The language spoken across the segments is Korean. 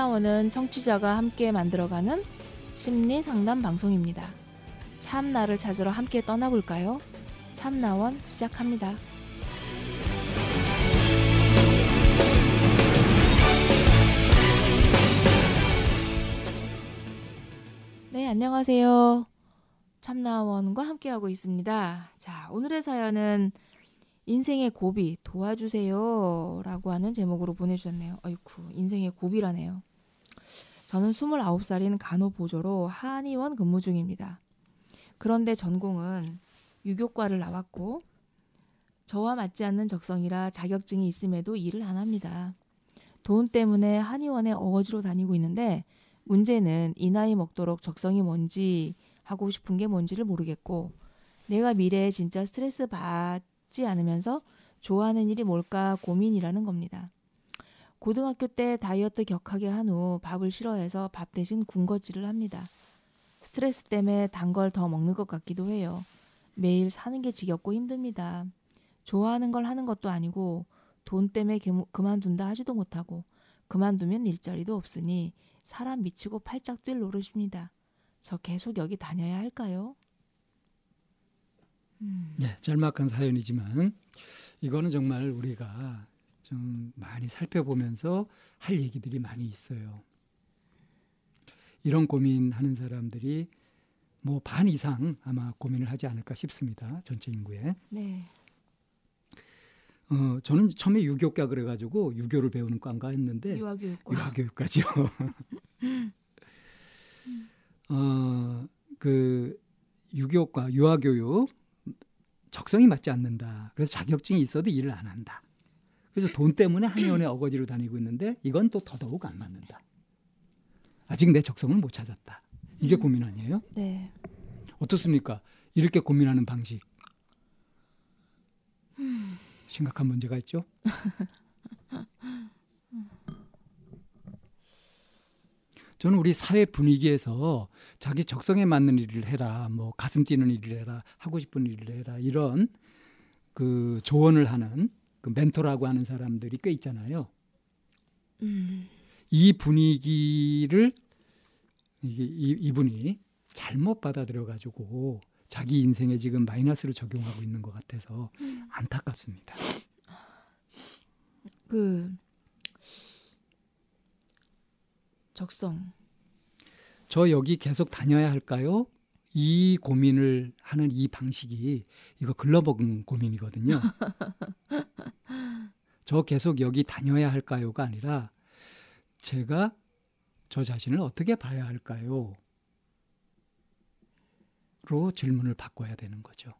참나원은 청취자가 함께 만들어가는 심리 상담 방송입니다. 참나를 찾으러 함께 떠나볼까요? 참나원 시작합니다. 네, 안녕하세요. 참나원과 함께하고 있습니다. 자, 오늘의 사연은 인생의 고비 도와주세요. 라고 하는 제목으로 보내주셨네요. 어이쿠, 인생의 고비라네요. 저는 29살인 간호보조로 한의원 근무 중입니다. 그런데 전공은 유교과를 나왔고, 저와 맞지 않는 적성이라 자격증이 있음에도 일을 안 합니다. 돈 때문에 한의원에 어거지로 다니고 있는데, 문제는 이 나이 먹도록 적성이 뭔지 하고 싶은 게 뭔지를 모르겠고, 내가 미래에 진짜 스트레스 받 받지 않으면서 좋아하는 일이 뭘까 고민이라는 겁니다. 고등학교 때 다이어트 격하게 한 후 밥을 싫어해서 밥 대신 군것질을 합니다. 스트레스 때문에 단 걸 더 먹는 것 같기도 해요. 매일 사는 게 지겹고 힘듭니다. 좋아하는 걸 하는 것도 아니고 돈 때문에 그만둔다 하지도 못하고 그만두면 일자리도 없으니 사람 미치고 팔짝 뛸 노릇입니다. 저 계속 여기 다녀야 할까요? 음. 네, 짤막한 사연이지만 이거는 정말 우리가 좀 많이 살펴보면서 할 얘기들이 많이 있어요. 이런 고민하는 사람들이 뭐 반 이상 아마 고민을 하지 않을까 싶습니다. 전체 인구에. 네. 어, 저는 처음에 유교과 그래가지고 유교를 배우는 과인가 했는데 유아교육과. 유아교육까지요. 어, 그 유교과 유아교육 적성이 맞지 않는다. 그래서 자격증이 있어도 일을 안 한다. 그래서 돈 때문에 한의원에 어거지로 다니고 있는데 이건 또 더더욱 안 맞는다. 아직 내 적성을 못 찾았다. 이게 음. 고민 아니에요? 네. 어떻습니까? 이렇게 고민하는 방식. 음. 심각한 문제가 있죠? 저는 우리 사회 분위기에서 자기 적성에 맞는 일을 해라, 뭐 가슴 뛰는 일을 해라, 하고 싶은 일을 해라 이런 그 조언을 하는 그 멘토라고 하는 사람들이 꽤 있잖아요. 음. 이 분위기를 이게 이, 이분이 잘못 받아들여 가지고 자기 인생에 지금 마이너스를 적용하고 있는 것 같아서 음. 안타깝습니다. 그 적성. 저 여기 계속 다녀야 할까요? 이 고민을 하는 이 방식이 이거 글러먹은 고민이거든요. 저 계속 여기 다녀야 할까요가 아니라 제가 저 자신을 어떻게 봐야 할까요? 로 질문을 바꿔야 되는 거죠.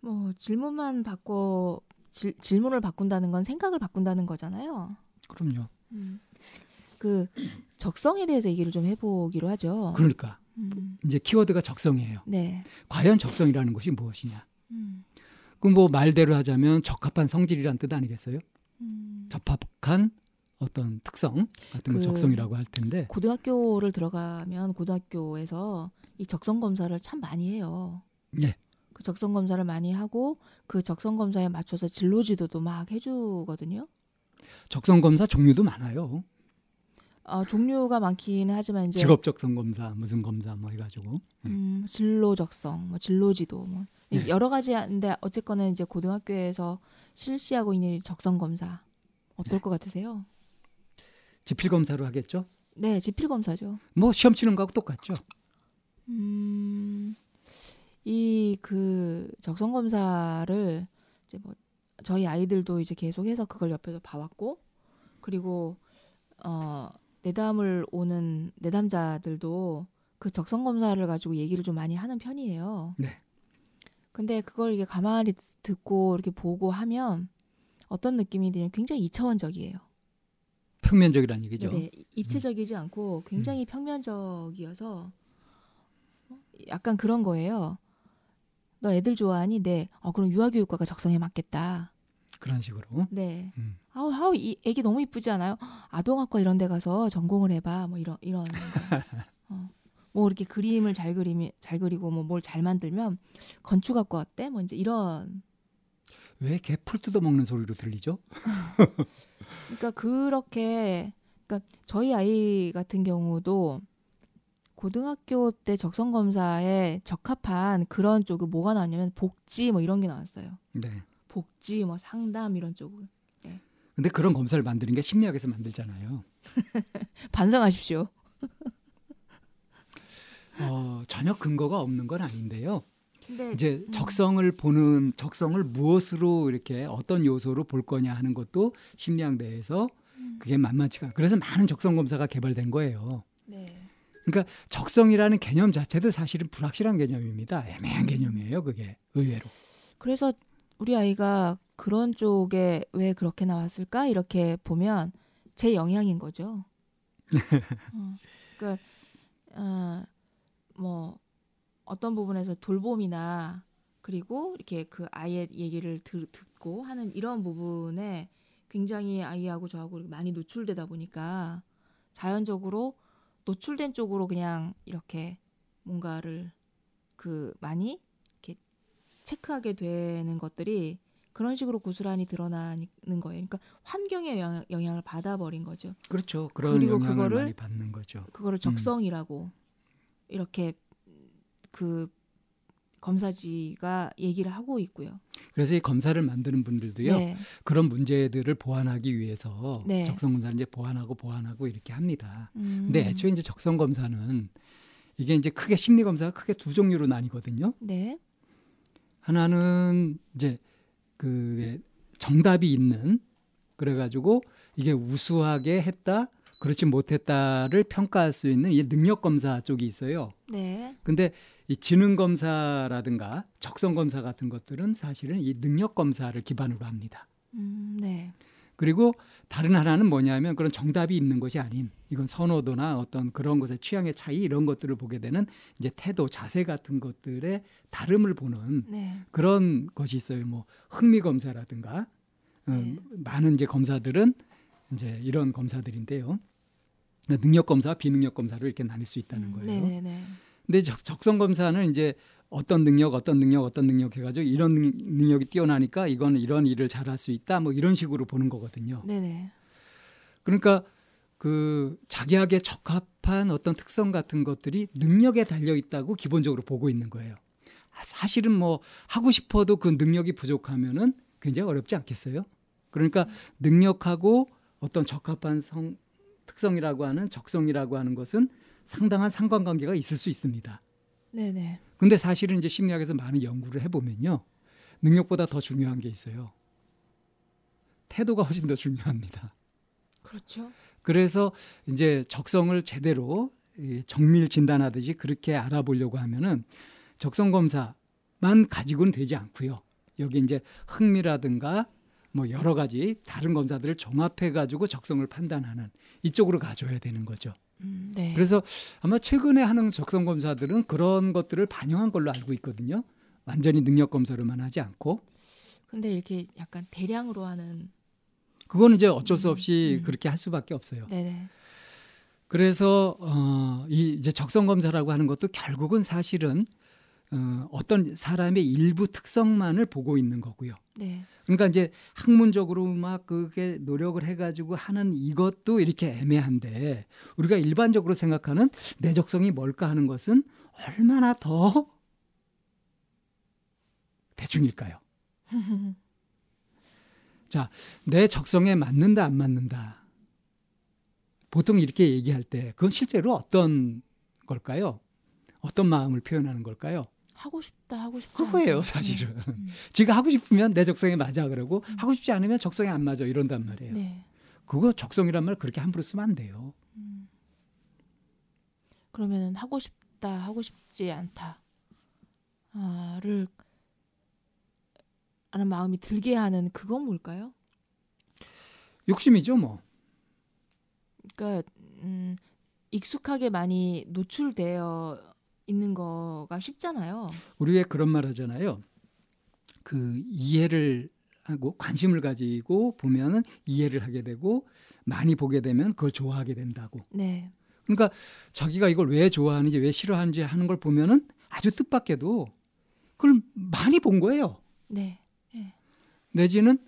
뭐 질문만 바꿔 질, 질문을 바꾼다는 건 생각을 바꾼다는 거잖아요. 그럼요. 음. 그 적성에 대해서 얘기를 좀 해보기로 하죠. 그러니까 음. 이제 키워드가 적성이에요. 네. 과연 적성이라는 것이 무엇이냐? 음. 그뭐 말대로 하자면 적합한 성질이란 뜻 아니겠어요? 음. 적합한 어떤 특성 같은 그 적성이라고 할 텐데 고등학교를 들어가면 고등학교에서 이 적성 검사를 참 많이 해요. 네. 그 적성 검사를 많이 하고 그 적성 검사에 맞춰서 진로 지도도 막 해주거든요. 적성 검사 종류도 많아요. 어, 종류가 많기는 하지만 이제 직업 적성 검사 무슨 검사 뭐 해가지고 네. 음, 진로 적성, 뭐 진로지도 뭐 네. 여러 가지인데 어쨌거나 이제 고등학교에서 실시하고 있는 적성 검사 어떨 네. 것 같으세요? 지필 검사로 하겠죠? 네, 지필 검사죠. 뭐 시험 치는 거하고 똑같죠. 음, 이 그 적성 검사를 이제 뭐 저희 아이들도 이제 계속해서 그걸 옆에서 봐왔고 그리고 어 내담을 오는 내담자들도 그 적성 검사를 가지고 얘기를 좀 많이 하는 편이에요. 네. 근데 그걸 이게 가만히 듣고 이렇게 보고 하면 어떤 느낌이 드냐면 굉장히 이차원적이에요. 평면적이라는 얘기죠. 네, 입체적이지 음. 않고 굉장히 음. 평면적이어서 약간 그런 거예요. 너 애들 좋아하니? 네. 어, 그럼 유아교육과가 적성에 맞겠다. 그런 식으로. 네. 음. 아우, 아우, 이 애기 너무 이쁘지 않아요? 아동학과 이런 데 가서 전공을 해봐. 뭐 이런, 이런. 어. 뭐 이렇게 그림을 잘 그리면, 잘 그리고 뭐 뭘 잘 만들면 건축학과 어때? 뭐 이제 이런. 왜 개 풀 뜯어 먹는 소리로 들리죠? 그러니까 그렇게 그러니까 저희 아이 같은 경우도 고등학교 때 적성 검사에 적합한 그런 쪽이 뭐가 나왔냐면 복지 뭐 이런 게 나왔어요. 네. 복지 뭐 상담 이런 쪽으로. 근데 그런 검사를 만드는 게 심리학에서 만들잖아요. 반성하십시오. 어, 전혀 근거가 없는 건 아닌데요. 근데 이제 음. 적성을 보는 적성을 무엇으로 이렇게 어떤 요소로 볼 거냐 하는 것도 심리학 내에서 음. 그게 만만치가. 그래서 많은 적성 검사가 개발된 거예요. 네. 그러니까 적성이라는 개념 자체도 사실은 불확실한 개념입니다. 애매한 개념이에요, 그게 의외로. 그래서 우리 아이가 그런 쪽에 왜 그렇게 나왔을까 이렇게 보면 제 영향인 거죠. 어, 그러니까 어, 뭐 어떤 부분에서 돌봄이나 그리고 이렇게 그 아이의 얘기를 들, 듣고 하는 이런 부분에 굉장히 아이하고 저하고 많이 노출되다 보니까 자연적으로 노출된 쪽으로 그냥 이렇게 뭔가를 그 많이 체크하게 되는 것들이 그런 식으로 고스란히 드러나는 거예요. 그러니까 환경의 영향, 영향을 받아버린 거죠. 그렇죠. 그런 영향을 그거를 받는 거죠. 그거를 적성이라고 이렇게 그 검사지가 얘기를 하고 있고요. 그래서 이 검사를 만드는 분들도요. 네. 그런 문제들을 보완하기 위해서 네. 적성 검사를 이제 보완하고 보완하고 이렇게 합니다. 음. 근데 애초에 이제 적성 검사는 이게 이제 크게 심리 검사가 크게 두 종류로 나뉘거든요. 네. 하나는 이제 그 정답이 있는 그래가지고 이게 우수하게 했다, 그렇지 못했다를 평가할 수 있는 이 능력 검사 쪽이 있어요. 네. 근데 이 지능 검사라든가 적성 검사 같은 것들은 사실은 이 능력 검사를 기반으로 합니다. 음, 네. 그리고 다른 하나는 뭐냐면 그런 정답이 있는 것이 아닌 이건 선호도나 어떤 그런 것의 취향의 차이 이런 것들을 보게 되는 이제 태도, 자세 같은 것들의 다름을 보는 네. 그런 것이 있어요. 뭐 흥미 검사라든가 음, 많은 이제 검사들은 이제 이런 검사들인데요. 능력 검사, 비능력 검사로 이렇게 나눌 수 있다는 거예요. 네, 네, 네. 근데 적, 적성 검사는 이제 어떤 능력, 어떤 능력, 어떤 능력 해가지고 이런 능- 능력이 뛰어나니까 이거는 이런 일을 잘할 수 있다, 뭐 이런 식으로 보는 거거든요. 네, 네. 그러니까 그 자기에게 적합한 어떤 특성 같은 것들이 능력에 달려 있다고 기본적으로 보고 있는 거예요. 아, 사실은 뭐 하고 싶어도 그 능력이 부족하면은 굉장히 어렵지 않겠어요? 그러니까 능력하고 어떤 적합한 성, 특성이라고 하는 적성이라고 하는 것은 상당한 상관관계가 있을 수 있습니다. 네, 네. 근데 사실은 이제 심리학에서 많은 연구를 해보면요. 능력보다 더 중요한 게 있어요. 태도가 훨씬 더 중요합니다. 그렇죠. 그래서 이제 적성을 제대로 이 정밀 진단하듯이 그렇게 알아보려고 하면은 적성 검사만 가지고는 되지 않고요. 여기 이제 흥미라든가 뭐 여러 가지 다른 검사들을 종합해 가지고 적성을 판단하는 이쪽으로 가져야 되는 거죠. 음, 네. 그래서 아마 최근에 하는 적성 검사들은 그런 것들을 반영한 걸로 알고 있거든요. 완전히 능력 검사로만 하지 않고 근데 이렇게 약간 대량으로 하는 그거는 이제 어쩔 수 없이 음. 그렇게 할 수밖에 없어요. 네, 네. 그래서 어, 이 이제 적성 검사라고 하는 것도 결국은 사실은 어, 어떤 사람의 일부 특성만을 보고 있는 거고요. 네. 그러니까 이제 학문적으로 막 그게 노력을 해가지고 하는 이것도 이렇게 애매한데 우리가 일반적으로 생각하는 내 적성이 뭘까 하는 것은 얼마나 더 대중일까요? 자, 내 적성에 맞는다 안 맞는다. 보통 이렇게 얘기할 때 그건 실제로 어떤 걸까요? 어떤 마음을 표현하는 걸까요? 하고 싶다 하고 싶지 그거예요. 사실은. 음. 지가 하고 싶으면 내 적성에 맞아 그러고 하고 싶지 않으면 적성에 안 맞아 이런단 말이에요. 네. 그거 적성이란 말 그렇게 함부로 쓰면 안 돼요. 그러면은 하고 싶다 하고 싶지 않다를 하는 마음이 들게 하는 그건 뭘까요? 욕심이죠, 뭐. 그러니까 음, 익숙하게 많이 노출되어 있는 거가 쉽잖아요. 우리 왜 그런 말 하잖아요. 그 이해를 하고 관심을 가지고 보면은 이해를 하게 되고 많이 보게 되면 그걸 좋아하게 된다고. 네. 그러니까 자기가 이걸 왜 좋아하는지 왜 싫어하는지 하는 걸 보면은 아주 뜻밖에도 그걸 많이 본 거예요. 네. 내지는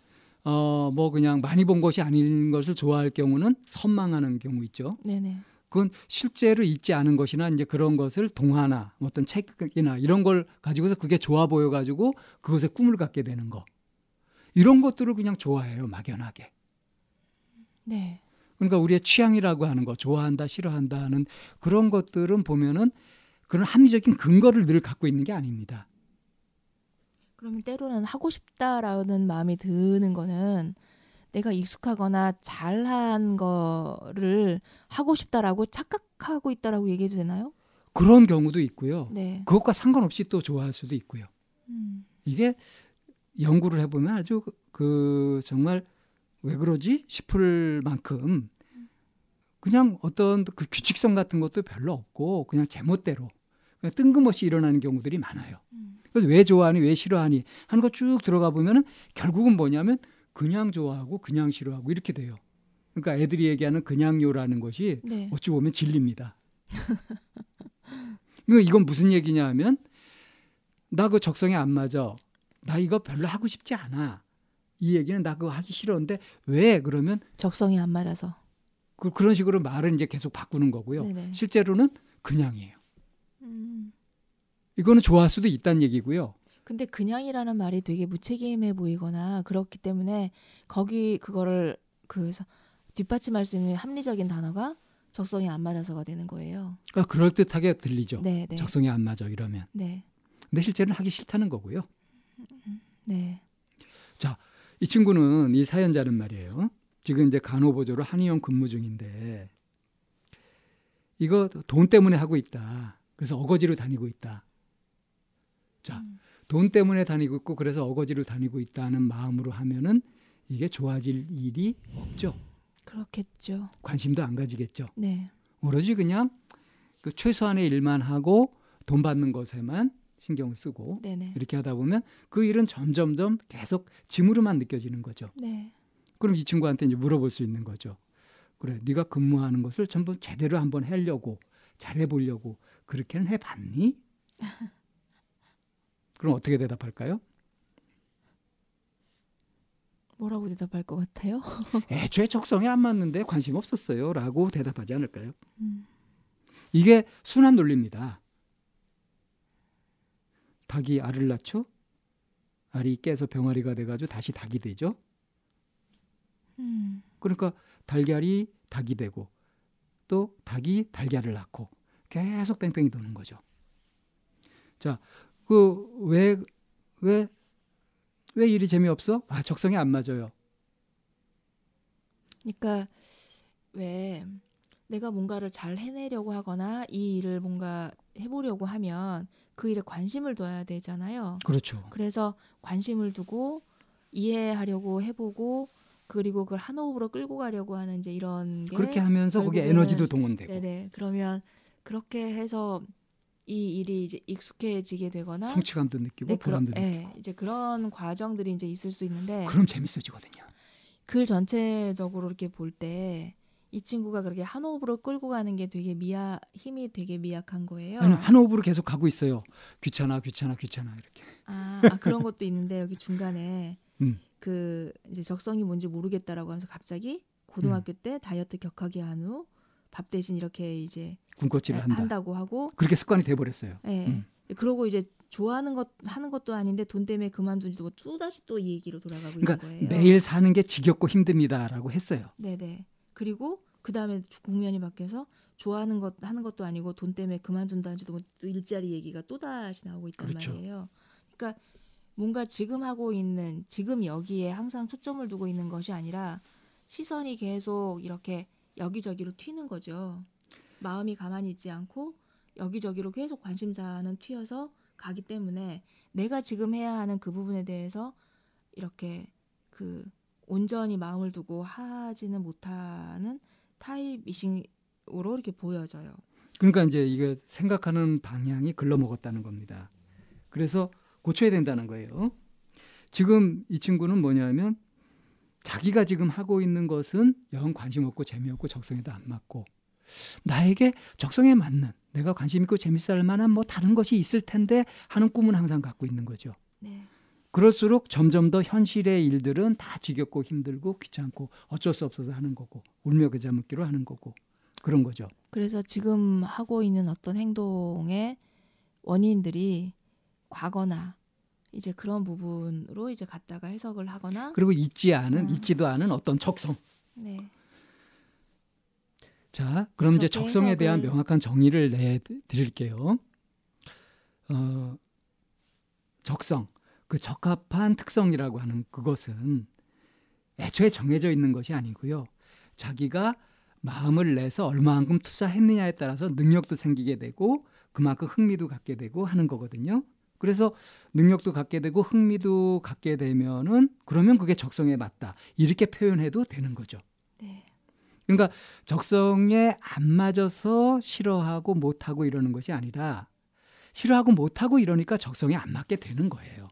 어 뭐 그냥 많이 본 것이 아닌 것을 좋아할 경우는 선망하는 경우 있죠. 네네. 그건 실제로 있지 않은 것이나 이제 그런 것을 동화나 어떤 책이나 이런 걸 가지고서 그게 좋아 보여 가지고 그것에 꿈을 갖게 되는 거. 이런 것들을 그냥 좋아해요, 막연하게. 네. 그러니까 우리의 취향이라고 하는 거, 좋아한다, 싫어한다 하는 그런 것들은 보면은 그런 합리적인 근거를 늘 갖고 있는 게 아닙니다. 그러면 때로는 하고 싶다라는 마음이 드는 거는 내가 익숙하거나 잘한 거를 하고 싶다라고 착각하고 있다라고 얘기해도 되나요? 그런 경우도 있고요. 네. 그것과 상관없이 또 좋아할 수도 있고요. 음. 이게 연구를 해보면 아주 그- 그 정말 왜 그러지 싶을 만큼 그냥 어떤 그 규칙성 같은 것도 별로 없고 그냥 제멋대로 그냥 뜬금없이 일어나는 경우들이 많아요. 음. 그래서 왜 좋아하니 왜 싫어하니 하는 거 쭉 들어가 보면은 결국은 뭐냐면 그냥 좋아하고 그냥 싫어하고 이렇게 돼요. 그러니까 애들이 얘기하는 그냥요라는 것이 네. 어찌 보면 진리입니다. 그러니까 이건 무슨 얘기냐 하면 나 그 적성에 안 맞아. 나 이거 별로 하고 싶지 않아. 이 얘기는 나 그거 하기 싫었는데 왜 그러면 적성이 안 맞아서. 그, 그런 식으로 말을 이제 계속 바꾸는 거고요. 네네. 실제로는 그냥이에요. 음. 이거는 좋아할 수도 있다는 얘기고요. 근데 그냥이라는 말이 되게 무책임해 보이거나 그렇기 때문에 거기 그거를 그 서- 뒷받침할 수 있는 합리적인 단어가 적성이 안 맞아서가 되는 거예요. 그러니까 그럴 듯하게 들리죠. 네, 네. 적성에 안 맞아 이러면. 네. 근데 실제로는 하기 싫다는 거고요. 네. 이 친구는 이 사연자는 말이에요. 지금 이제 간호보조로 한의원 근무 중인데 이거 돈 때문에 하고 있다. 그래서 어거지로 다니고 있다. 자, 음. 돈 때문에 다니고 있고 그래서 어거지로 다니고 있다는 마음으로 하면은 이게 좋아질 일이 없죠. 그렇겠죠. 관심도 안 가지겠죠. 네. 오로지 그냥 그 최소한의 일만 하고 돈 받는 것에만 신경을 쓰고 네, 네. 이렇게 하다 보면 그 일은 점점점 계속 짐으로만 느껴지는 거죠. 네. 그럼 이 친구한테 이제 물어볼 수 있는 거죠. 그래, 네가 근무하는 것을 전부 제대로 한번 하려고 잘해 보려고 그렇게는 해봤니? 그럼 어떻게 대답할까요? 뭐라고 대답할 것 같아요? 애초에 적성에 안 맞는데 관심 없었어요 라고 대답하지 않을까요? 음. 이게 순환 논리입니다. 닭이 알을 낳죠? 알이 깨서 병아리가 돼가지고 다시 닭이 되죠. 음. 그러니까 달걀이 닭이 되고 또 닭이 달걀을 낳고 계속 뺑뺑이 도는 거죠. 자, 그 왜 왜 왜 일이 재미없어? 아, 적성에 안 맞아요. 그러니까 왜 내가 뭔가를 잘 해내려고 하거나 이 일을 뭔가 해보려고 하면 그 일에 관심을 둬야 되잖아요. 그렇죠. 그래서 관심을 두고 이해하려고 해보고 그리고 그걸 한 호흡으로 끌고 가려고 하는 이제 이런 게 그렇게 하면서 거기에 에너지도 동원되고 네네 그러면 그렇게 해서 이 일이 이제 익숙해지게 되거나 성취감도 느끼고 네, 그런 보람도 느끼고 예, 이제 그런 과정들이 이제 있을 수 있는데 그럼 재밌어지거든요. 글 전체적으로 이렇게 볼 때 이 친구가 그렇게 한 호흡으로 끌고 가는 게 되게 미약 힘이 되게 미약한 거예요. 아니 한 호흡으로 계속 가고 있어요. 귀찮아, 귀찮아, 귀찮아 이렇게. 아, 아, 그런 것도 있는데 여기 중간에 음. 그 이제 적성이 뭔지 모르겠다라고 하면서 갑자기 고등학교 음. 때 다이어트 격하게 한 후 밥 대신 이렇게 이제 군것질을 예, 한다. 한다고 하고 그렇게 습관이 돼 버렸어요. 예. 음. 그러고 이제 좋아하는 것 하는 것도 아닌데 돈 때문에 그만두고 또 다시 또 이 얘기로 돌아가고 그러니까 있는 거예요. 매일 사는 게 지겹고 힘듭니다라고 했어요. 네네. 그리고 그 다음에 국면이 바뀌어서 좋아하는 것 하는 것도 아니고 돈 때문에 그만둔다는지도 또 일자리 얘기가 또 다시 나오고 있단 그렇죠. 말이에요. 그러니까 뭔가 지금 하고 있는 지금 여기에 항상 초점을 두고 있는 것이 아니라 시선이 계속 이렇게 여기저기로 튀는 거죠. 마음이 가만히 있지 않고 여기저기로 계속 관심사는 튀어서 가기 때문에 내가 지금 해야 하는 그 부분에 대해서 이렇게 그 온전히 마음을 두고 하지는 못하는 타입이식으로 이렇게 보여져요. 그러니까 이제 이게 생각하는 방향이 글러먹었다는 겁니다. 그래서 고쳐야 된다는 거예요. 지금 이 친구는 뭐냐면 자기가 지금 하고 있는 것은 영 관심 없고 재미없고 적성에도 안 맞고 나에게 적성에 맞는 내가 관심 있고 재밌어 할 만한 뭐 다른 것이 있을 텐데 하는 꿈은 항상 갖고 있는 거죠. 네. 그럴수록 점점 더 현실의 일들은 다 지겹고 힘들고 귀찮고 어쩔 수 없어서 하는 거고 울며 겨자 먹기로 하는 거고 그런 거죠. 그래서 지금 하고 있는 어떤 행동의 원인들이 과거나 이제 그런 부분으로 이제 갖다가 해석을 하거나 그리고 잊지 않은 음. 잊지도 않은 어떤 적성. 네. 자, 그럼 이제 적성에 대한 해석을- 명확한 정의를 내 드릴게요. 어, 적성, 그 적합한 특성이라고 하는 그것은 애초에 정해져 있는 것이 아니고요. 자기가 마음을 내서 얼마만큼 투자했느냐에 따라서 능력도 생기게 되고 그만큼 흥미도 갖게 되고 하는 거거든요. 그래서 능력도 갖게 되고 흥미도 갖게 되면은 그러면 그게 적성에 맞다. 이렇게 표현해도 되는 거죠. 네. 그러니까 적성에 안 맞아서 싫어하고 못하고 이러는 것이 아니라 싫어하고 못하고 이러니까 적성에 안 맞게 되는 거예요.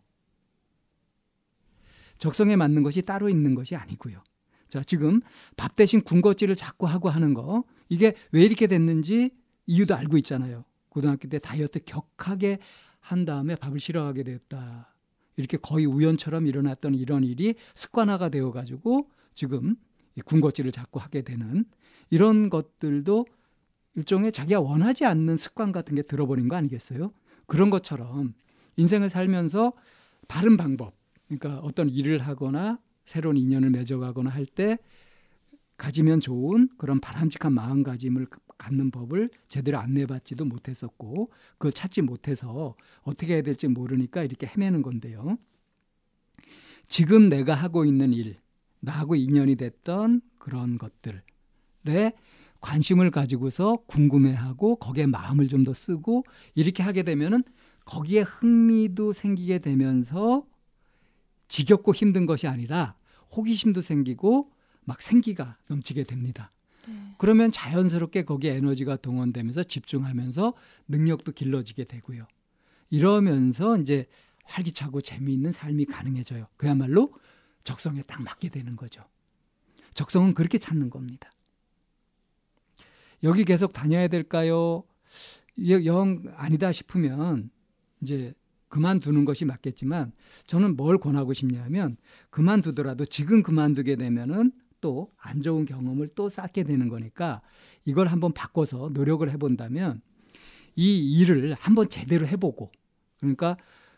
적성에 맞는 것이 따로 있는 것이 아니고요. 자, 지금 밥 대신 군것질을 자꾸 하고 하는 거 이게 왜 이렇게 됐는지 이유도 알고 있잖아요. 고등학교 때 다이어트 격하게 한 다음에 밥을 싫어하게 됐다. 이렇게 거의 우연처럼 일어났던 이런 일이 습관화가 되어 가지고 지금 이 군것질을 자꾸 하게 되는 이런 것들도 일종의 자기가 원하지 않는 습관 같은 게 들어버린 거 아니겠어요? 그런 것처럼 인생을 살면서 바른 방법, 그러니까 어떤 일을 하거나 새로운 인연을 맺어가거나 할 때 가지면 좋은 그런 바람직한 마음가짐을 갖는 법을 제대로 안내받지도 못했었고 그걸 찾지 못해서 어떻게 해야 될지 모르니까 이렇게 헤매는 건데요. 지금 내가 하고 있는 일, 나하고 인연이 됐던 그런 것들에 관심을 가지고서 궁금해하고 거기에 마음을 좀 더 쓰고 이렇게 하게 되면은 거기에 흥미도 생기게 되면서 지겹고 힘든 것이 아니라 호기심도 생기고 막 생기가 넘치게 됩니다. 네. 그러면 자연스럽게 거기에 에너지가 동원되면서 집중하면서 능력도 길러지게 되고요. 이러면서 이제 활기차고 재미있는 삶이 가능해져요. 그야말로 적성에 딱 맞게 되는 거죠. 적성은 그렇게 찾는 겁니다. 여기 계속 다녀야 될까요? 영 아니다 싶으면 이제 그만두는 것이 맞겠지만 저는 뭘 권하고 싶냐면 그만두더라도 지금 그만두게 되면은 또 안 좋은 경험을 또 쌓게 되는 거니까 이걸 한번 바꿔서 노력을 해본다면 이 일을 한번 제대로 해보고 그러니까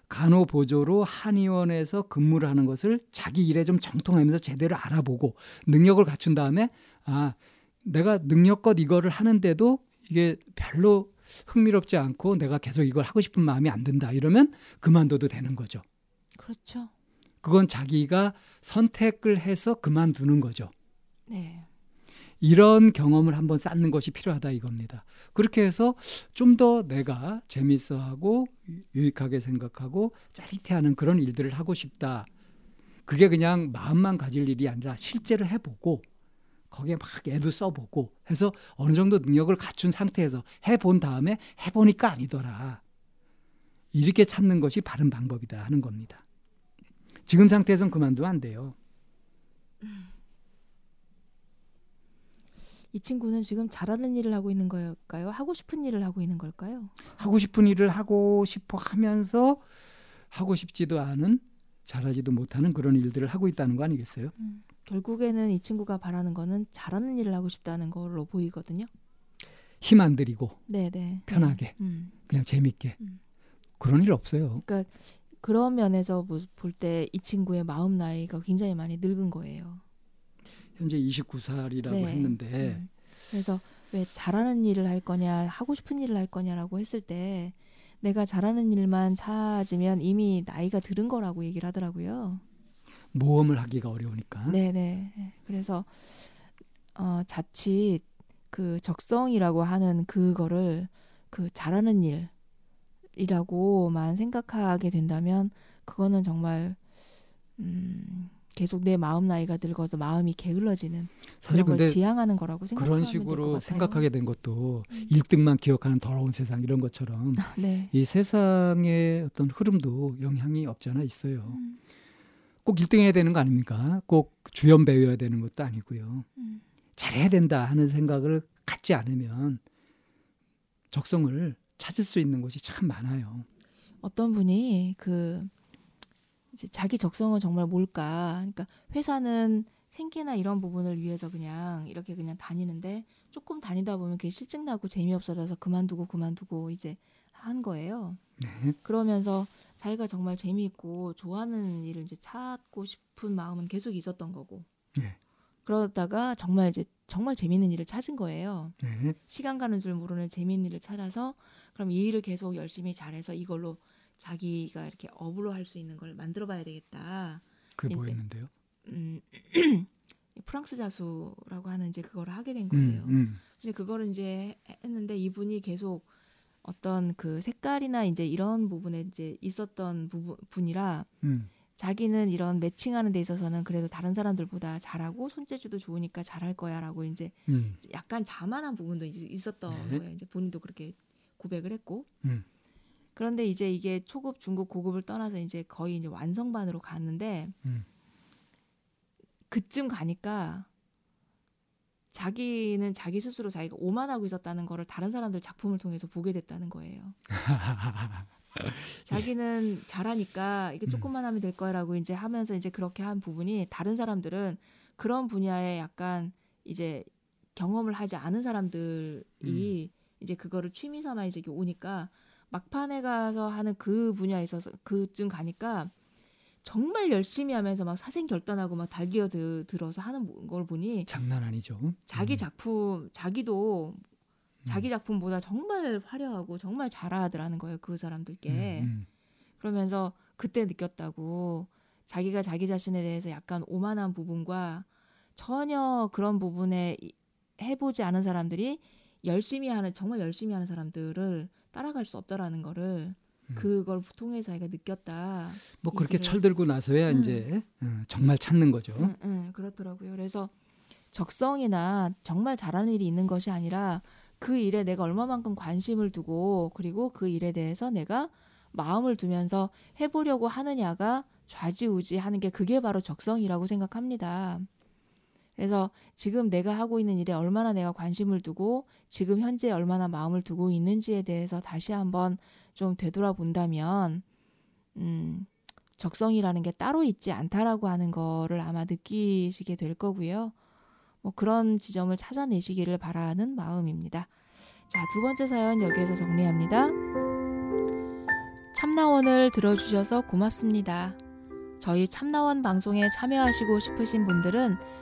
간호보조로 한의원에서 근무를 하는 것을 자기 일에 좀 정통하면서 제대로 알아보고 능력을 갖춘 다음에 아 내가 능력껏 이거를 하는데도 이게 별로 흥미롭지 않고 내가 계속 이걸 하고 싶은 마음이 안 든다 이러면 그만둬도 되는 거죠. 그렇죠. 그건 자기가 선택을 해서 그만두는 거죠. 네. 이런 경험을 한번 쌓는 것이 필요하다 이겁니다. 그렇게 해서 좀 더 내가 재밌어하고 유익하게 생각하고 짜릿해하는 그런 일들을 하고 싶다. 그게 그냥 마음만 가질 일이 아니라 실제로 해보고 거기에 막 애도 써보고 해서 어느 정도 능력을 갖춘 상태에서 해본 다음에 해보니까 아니더라. 이렇게 찾는 것이 바른 방법이다 하는 겁니다. 지금 상태에선 그만두면 안 돼요. 이 친구는 지금 잘하는 일을 하고 있는 걸까요? 하고 싶은 일을 하고 있는 걸까요? 하고 싶은 일을 하고 싶어 하면서 하고 싶지도 않은 잘하지도 못하는 그런 일들을 하고 있다는 거 아니겠어요? 결국에는 이 친구가 바라는 거는 잘하는 일을 하고 싶다는 걸로 보이거든요. 힘 안 들이고 네, 네. 편하게. 네. 음. 그냥 재밌게 음. 그런 일 없어요. 그 런 면에서 볼 때 이 친구의 마음 나이가 굉장히 많이 늙은 거예요. 현재 29살이라고 네. 했는데 음. 그래서 왜 잘하는 일을 할 거냐, 하고 싶은 일을 할 거냐라고 했을 때 내가 잘하는 일만 찾으면 이미 나이가 들은 거라고 얘기를 하더라고요. 모험을 하기가 어려우니까. 네네. 그래서 어, 자칫 그 적성이라고 하는 그거를 그 잘하는 일 이라고만 생각하게 된다면 그거는 정말 음, 계속 내 마음 나이가 늙어서 마음이 게을러지는 사실 그런 걸 지향하는 거라고 생각하면 그런 식으로. 생각하게 된 것도 음. 1등만 기억하는 더러운 세상 이런 것처럼 네. 이 세상의 어떤 흐름도 영향이 없잖아 있어요. 음, 꼭 1등 해야 되는 거 아닙니까? 꼭 주연 배우여야 되는 것도 아니고요. 음. 잘해야 된다 하는 생각을 갖지 않으면 적성을 찾을 수 있는 곳이 참 많아요. 어떤 분이 그 이제 자기 적성은 정말 뭘까? 그러니까 회사는 생계나 이런 부분을 위해서 그냥 이렇게 그냥 다니는데 조금 다니다 보면 그게 실증 나고 재미없어져서 그만두고 그만두고 이제 한 거예요. 네. 그러면서 자기가 정말 재미있고 좋아하는 일을 이제 찾고 싶은 마음은 계속 있었던 거고. 네. 그러다가 정말 이제 정말 재미있는 일을 찾은 거예요. 네. 시간 가는 줄 모르는 재미있는 일을 찾아서 그럼 이 일을 계속 열심히 잘해서 이걸로 자기가 이렇게 업으로 할 수 있는 걸 만들어 봐야 되겠다. 그게 뭐였는데요? 음, 프랑스 자수라고 하는 이제 그거를 하게 된 음, 거예요. 음. 근데 그거를 이제 했는데 이분이 계속 어떤 그 색깔이나 이제 이런 부분에 이제 있었던 부분 분이라 음. 자기는 이런 매칭하는 데 있어서는 그래도 다른 사람들보다 잘하고 손재주도 좋으니까 잘할 거야라고 이제 음. 약간 자만한 부분도 이제 있었던 네. 거예요. 이제 본인도 그렇게 고백을 했고. 음. 그런데 이제 이게 초급, 중급, 고급을 떠나서 이제 거의 이제 완성반으로 갔는데 음. 그쯤 가니까 자기는 자기 스스로 자기가 오만하고 있었다는 거를 다른 사람들 작품을 통해서 보게 됐다는 거예요. 자기는 잘하니까 이게 음. 조금만 하면 될 거라고 이제 하면서 이제 그렇게 한 부분이 다른 사람들은 그런 분야에 약간 이제 경험을 하지 않은 사람들이 음. 이제 그거를 취미 삼아 이제 오니까 막판에 가서 하는 그 분야에 있어서 그쯤 가니까 정말 열심히 하면서 막 사생 결단하고 막 달기어 드- 들어서 하는 걸 보니 장난 아니죠. 자기 음. 작품 자기도 자기 작품보다 정말 화려하고 정말 잘하더라는 거예요 그 사람들께 음, 그러면서 그때 느꼈다고 자기가 자기 자신에 대해서 약간 오만한 부분과 전혀 그런 부분에 이- 해보지 않은 사람들이 열심히 하는 정말 열심히 하는 사람들을 따라갈 수 없다라는 거를 음. 그걸 통해서 자기가 느꼈다. 뭐 그렇게 얘기를- 철들고 나서야 음. 이제 어, 정말 찾는 거죠. 응, 응, 그렇더라고요. 그래서 적성이나 정말 잘하는 일이 있는 것이 아니라 그 일에 내가 얼마만큼 관심을 두고 그리고 그 일에 대해서 내가 마음을 두면서 해보려고 하느냐가 좌지우지하는 게 그게 바로 적성이라고 생각합니다. 그래서 지금 내가 하고 있는 일에 얼마나 내가 관심을 두고 지금 현재 얼마나 마음을 두고 있는지에 대해서 다시 한번 좀 되돌아본다면 음, 적성이라는 게 따로 있지 않다라고 하는 거를 아마 느끼시게 될 거고요. 뭐 그런 지점을 찾아내시기를 바라는 마음입니다. 자, 두 번째 사연 여기에서 정리합니다. 참나원을 들어주셔서 고맙습니다. 저희 참나원 방송에 참여하시고 싶으신 분들은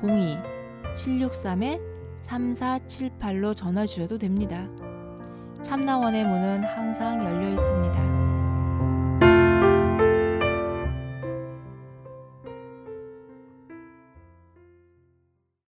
02-763-3478로 전화 주셔도 됩니다. 참나원의 문은 항상 열려 있습니다.